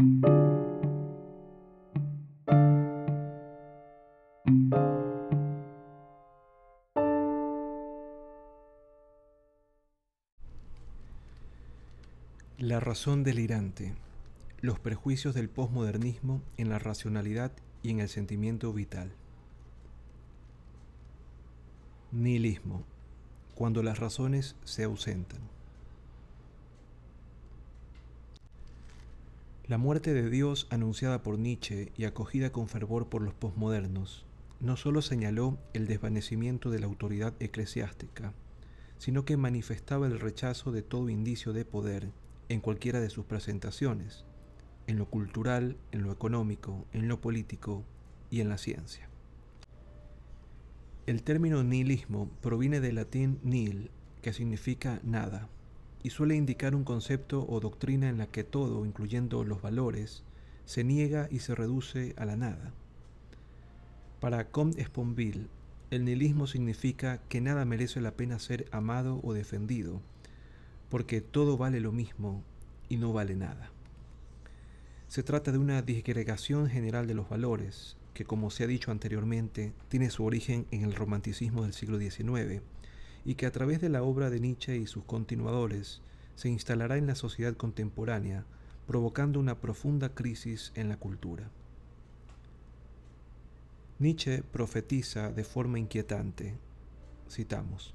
La razón delirante. Los prejuicios del posmodernismo en la racionalidad y en el sentimiento vital. Nihilismo. Cuando las razones se ausentan. La muerte de Dios anunciada por Nietzsche y acogida con fervor por los posmodernos no sólo señaló el desvanecimiento de la autoridad eclesiástica, sino que manifestaba el rechazo de todo indicio de poder en cualquiera de sus presentaciones, en lo cultural, en lo económico, en lo político y en la ciencia. El término nihilismo proviene del latín nihil, que significa nada, y suele indicar un concepto o doctrina en la que todo, incluyendo los valores, se niega y se reduce a la nada. Para Comte Sponville, el nihilismo significa que nada merece la pena ser amado o defendido, porque todo vale lo mismo y no vale nada. Se trata de una disgregación general de los valores, que como se ha dicho anteriormente, tiene su origen en el romanticismo del siglo XIX, y que a través de la obra de Nietzsche y sus continuadores se instalará en la sociedad contemporánea, provocando una profunda crisis en la cultura. Nietzsche profetiza de forma inquietante, citamos,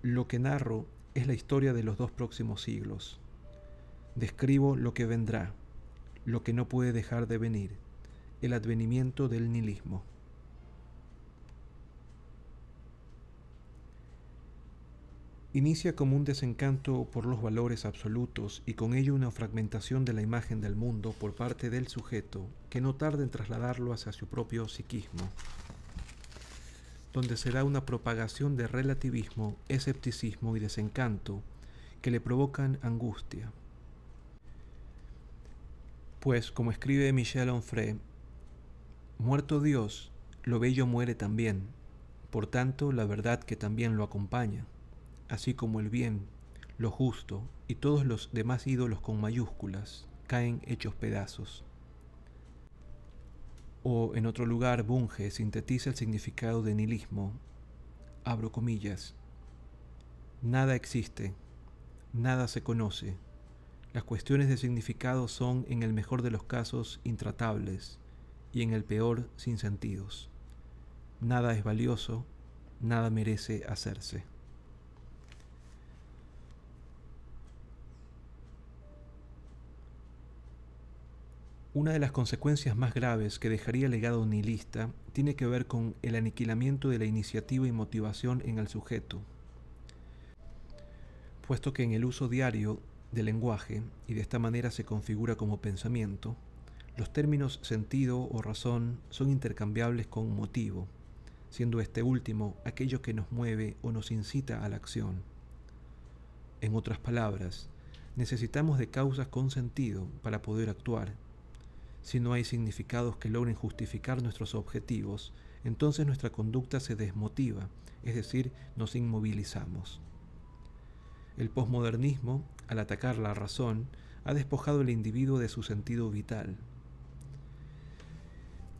Lo que narro es la historia de los dos próximos siglos. Describo lo que vendrá, lo que no puede dejar de venir, el advenimiento del nihilismo. Inicia como un desencanto por los valores absolutos y con ello una fragmentación de la imagen del mundo por parte del sujeto que no tarda en trasladarlo hacia su propio psiquismo donde se da una propagación de relativismo, escepticismo y desencanto que le provocan angustia. Pues, como escribe Michel Onfray, muerto Dios, lo bello muere también, por tanto la verdad que también lo acompaña, así como el bien, lo justo y todos los demás ídolos con mayúsculas caen hechos pedazos. O en otro lugar, Bunge sintetiza el significado de nihilismo. Abro comillas. Nada existe, nada se conoce. Las cuestiones de significado son, en el mejor de los casos, intratables y en el peor, sin sentidos. Nada es valioso, nada merece hacerse. Una de las consecuencias más graves que dejaría el legado nihilista tiene que ver con el aniquilamiento de la iniciativa y motivación en el sujeto, puesto que en el uso diario del lenguaje, y de esta manera se configura como pensamiento, los términos sentido o razón son intercambiables con motivo, siendo este último aquello que nos mueve o nos incita a la acción. En otras palabras, necesitamos de causas con sentido para poder actuar si no hay significados que logren justificar nuestros objetivos, entonces nuestra conducta se desmotiva, es decir, nos inmovilizamos. El posmodernismo, al atacar la razón, ha despojado al individuo de su sentido vital.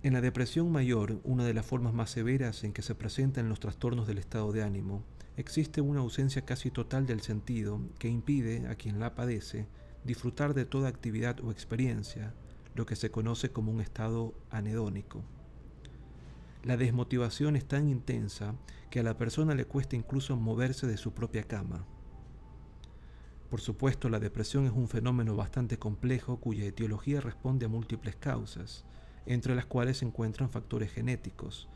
En la depresión mayor, una de las formas más severas en que se presentan los trastornos del estado de ánimo, existe una ausencia casi total del sentido que impide a quien la padece disfrutar de toda actividad o experiencia, lo que se conoce como un estado anedónico. La desmotivación es tan intensa que a la persona le cuesta incluso moverse de su propia cama. Por supuesto, la depresión es un fenómeno bastante complejo cuya etiología responde a múltiples causas, entre las cuales se encuentran factores genéticos.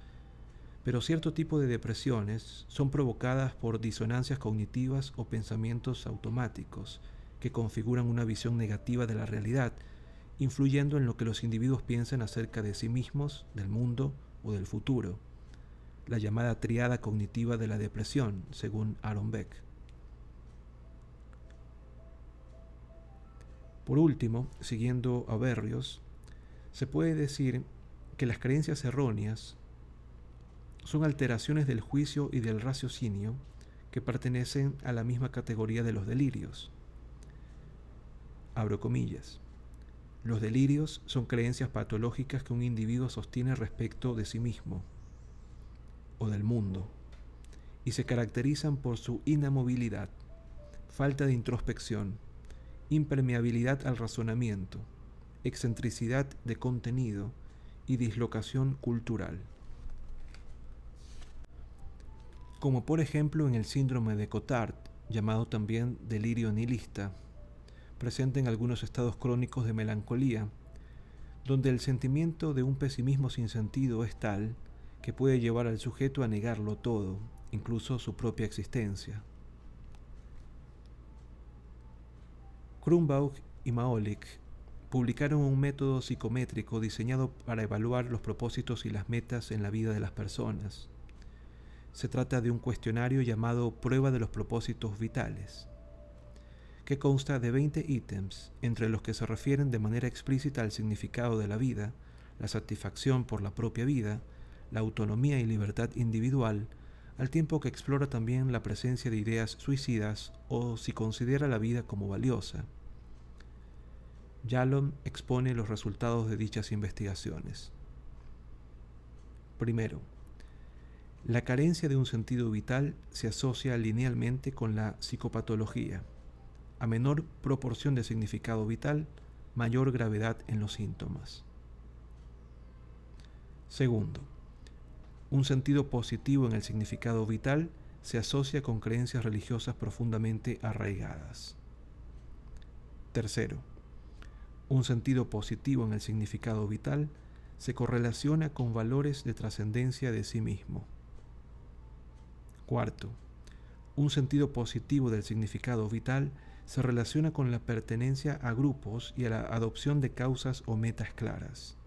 Pero cierto tipo de depresiones son provocadas por disonancias cognitivas o pensamientos automáticos que configuran una visión negativa de la realidad influyendo en lo que los individuos piensan acerca de sí mismos, del mundo o del futuro, la llamada triada cognitiva de la depresión, según Aaron Beck. Por último, siguiendo a Berrios, se puede decir que las creencias erróneas son alteraciones del juicio y del raciocinio que pertenecen a la misma categoría de los delirios. Abro comillas. Los delirios son creencias patológicas que un individuo sostiene respecto de sí mismo o del mundo y se caracterizan por su inamovilidad, falta de introspección, impermeabilidad al razonamiento, excentricidad de contenido y dislocación cultural. Como por ejemplo en el síndrome de Cotard, llamado también delirio nihilista, presente en algunos estados crónicos de melancolía, donde el sentimiento de un pesimismo sin sentido es tal que puede llevar al sujeto a negarlo todo, incluso su propia existencia. Krumbaugh y Maolick publicaron un método psicométrico diseñado para evaluar los propósitos y las metas en la vida de las personas. Se trata de un cuestionario llamado Prueba de los Propósitos Vitales que consta de 20 ítems, entre los que se refieren de manera explícita al significado de la vida, la satisfacción por la propia vida, la autonomía y libertad individual, al tiempo que explora también la presencia de ideas suicidas o si considera la vida como valiosa. Yalom expone los resultados de dichas investigaciones. Primero, la carencia de un sentido vital se asocia linealmente con la psicopatología a menor proporción de significado vital, mayor gravedad en los síntomas. Segundo, un sentido positivo en el significado vital se asocia con creencias religiosas profundamente arraigadas. Tercero, un sentido positivo en el significado vital se correlaciona con valores de trascendencia de sí mismo. Cuarto, un sentido positivo del significado vital se relaciona con la pertenencia a grupos y a la adopción de causas o metas claras.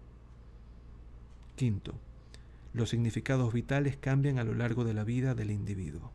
Quinto, los significados vitales cambian a lo largo de la vida del individuo.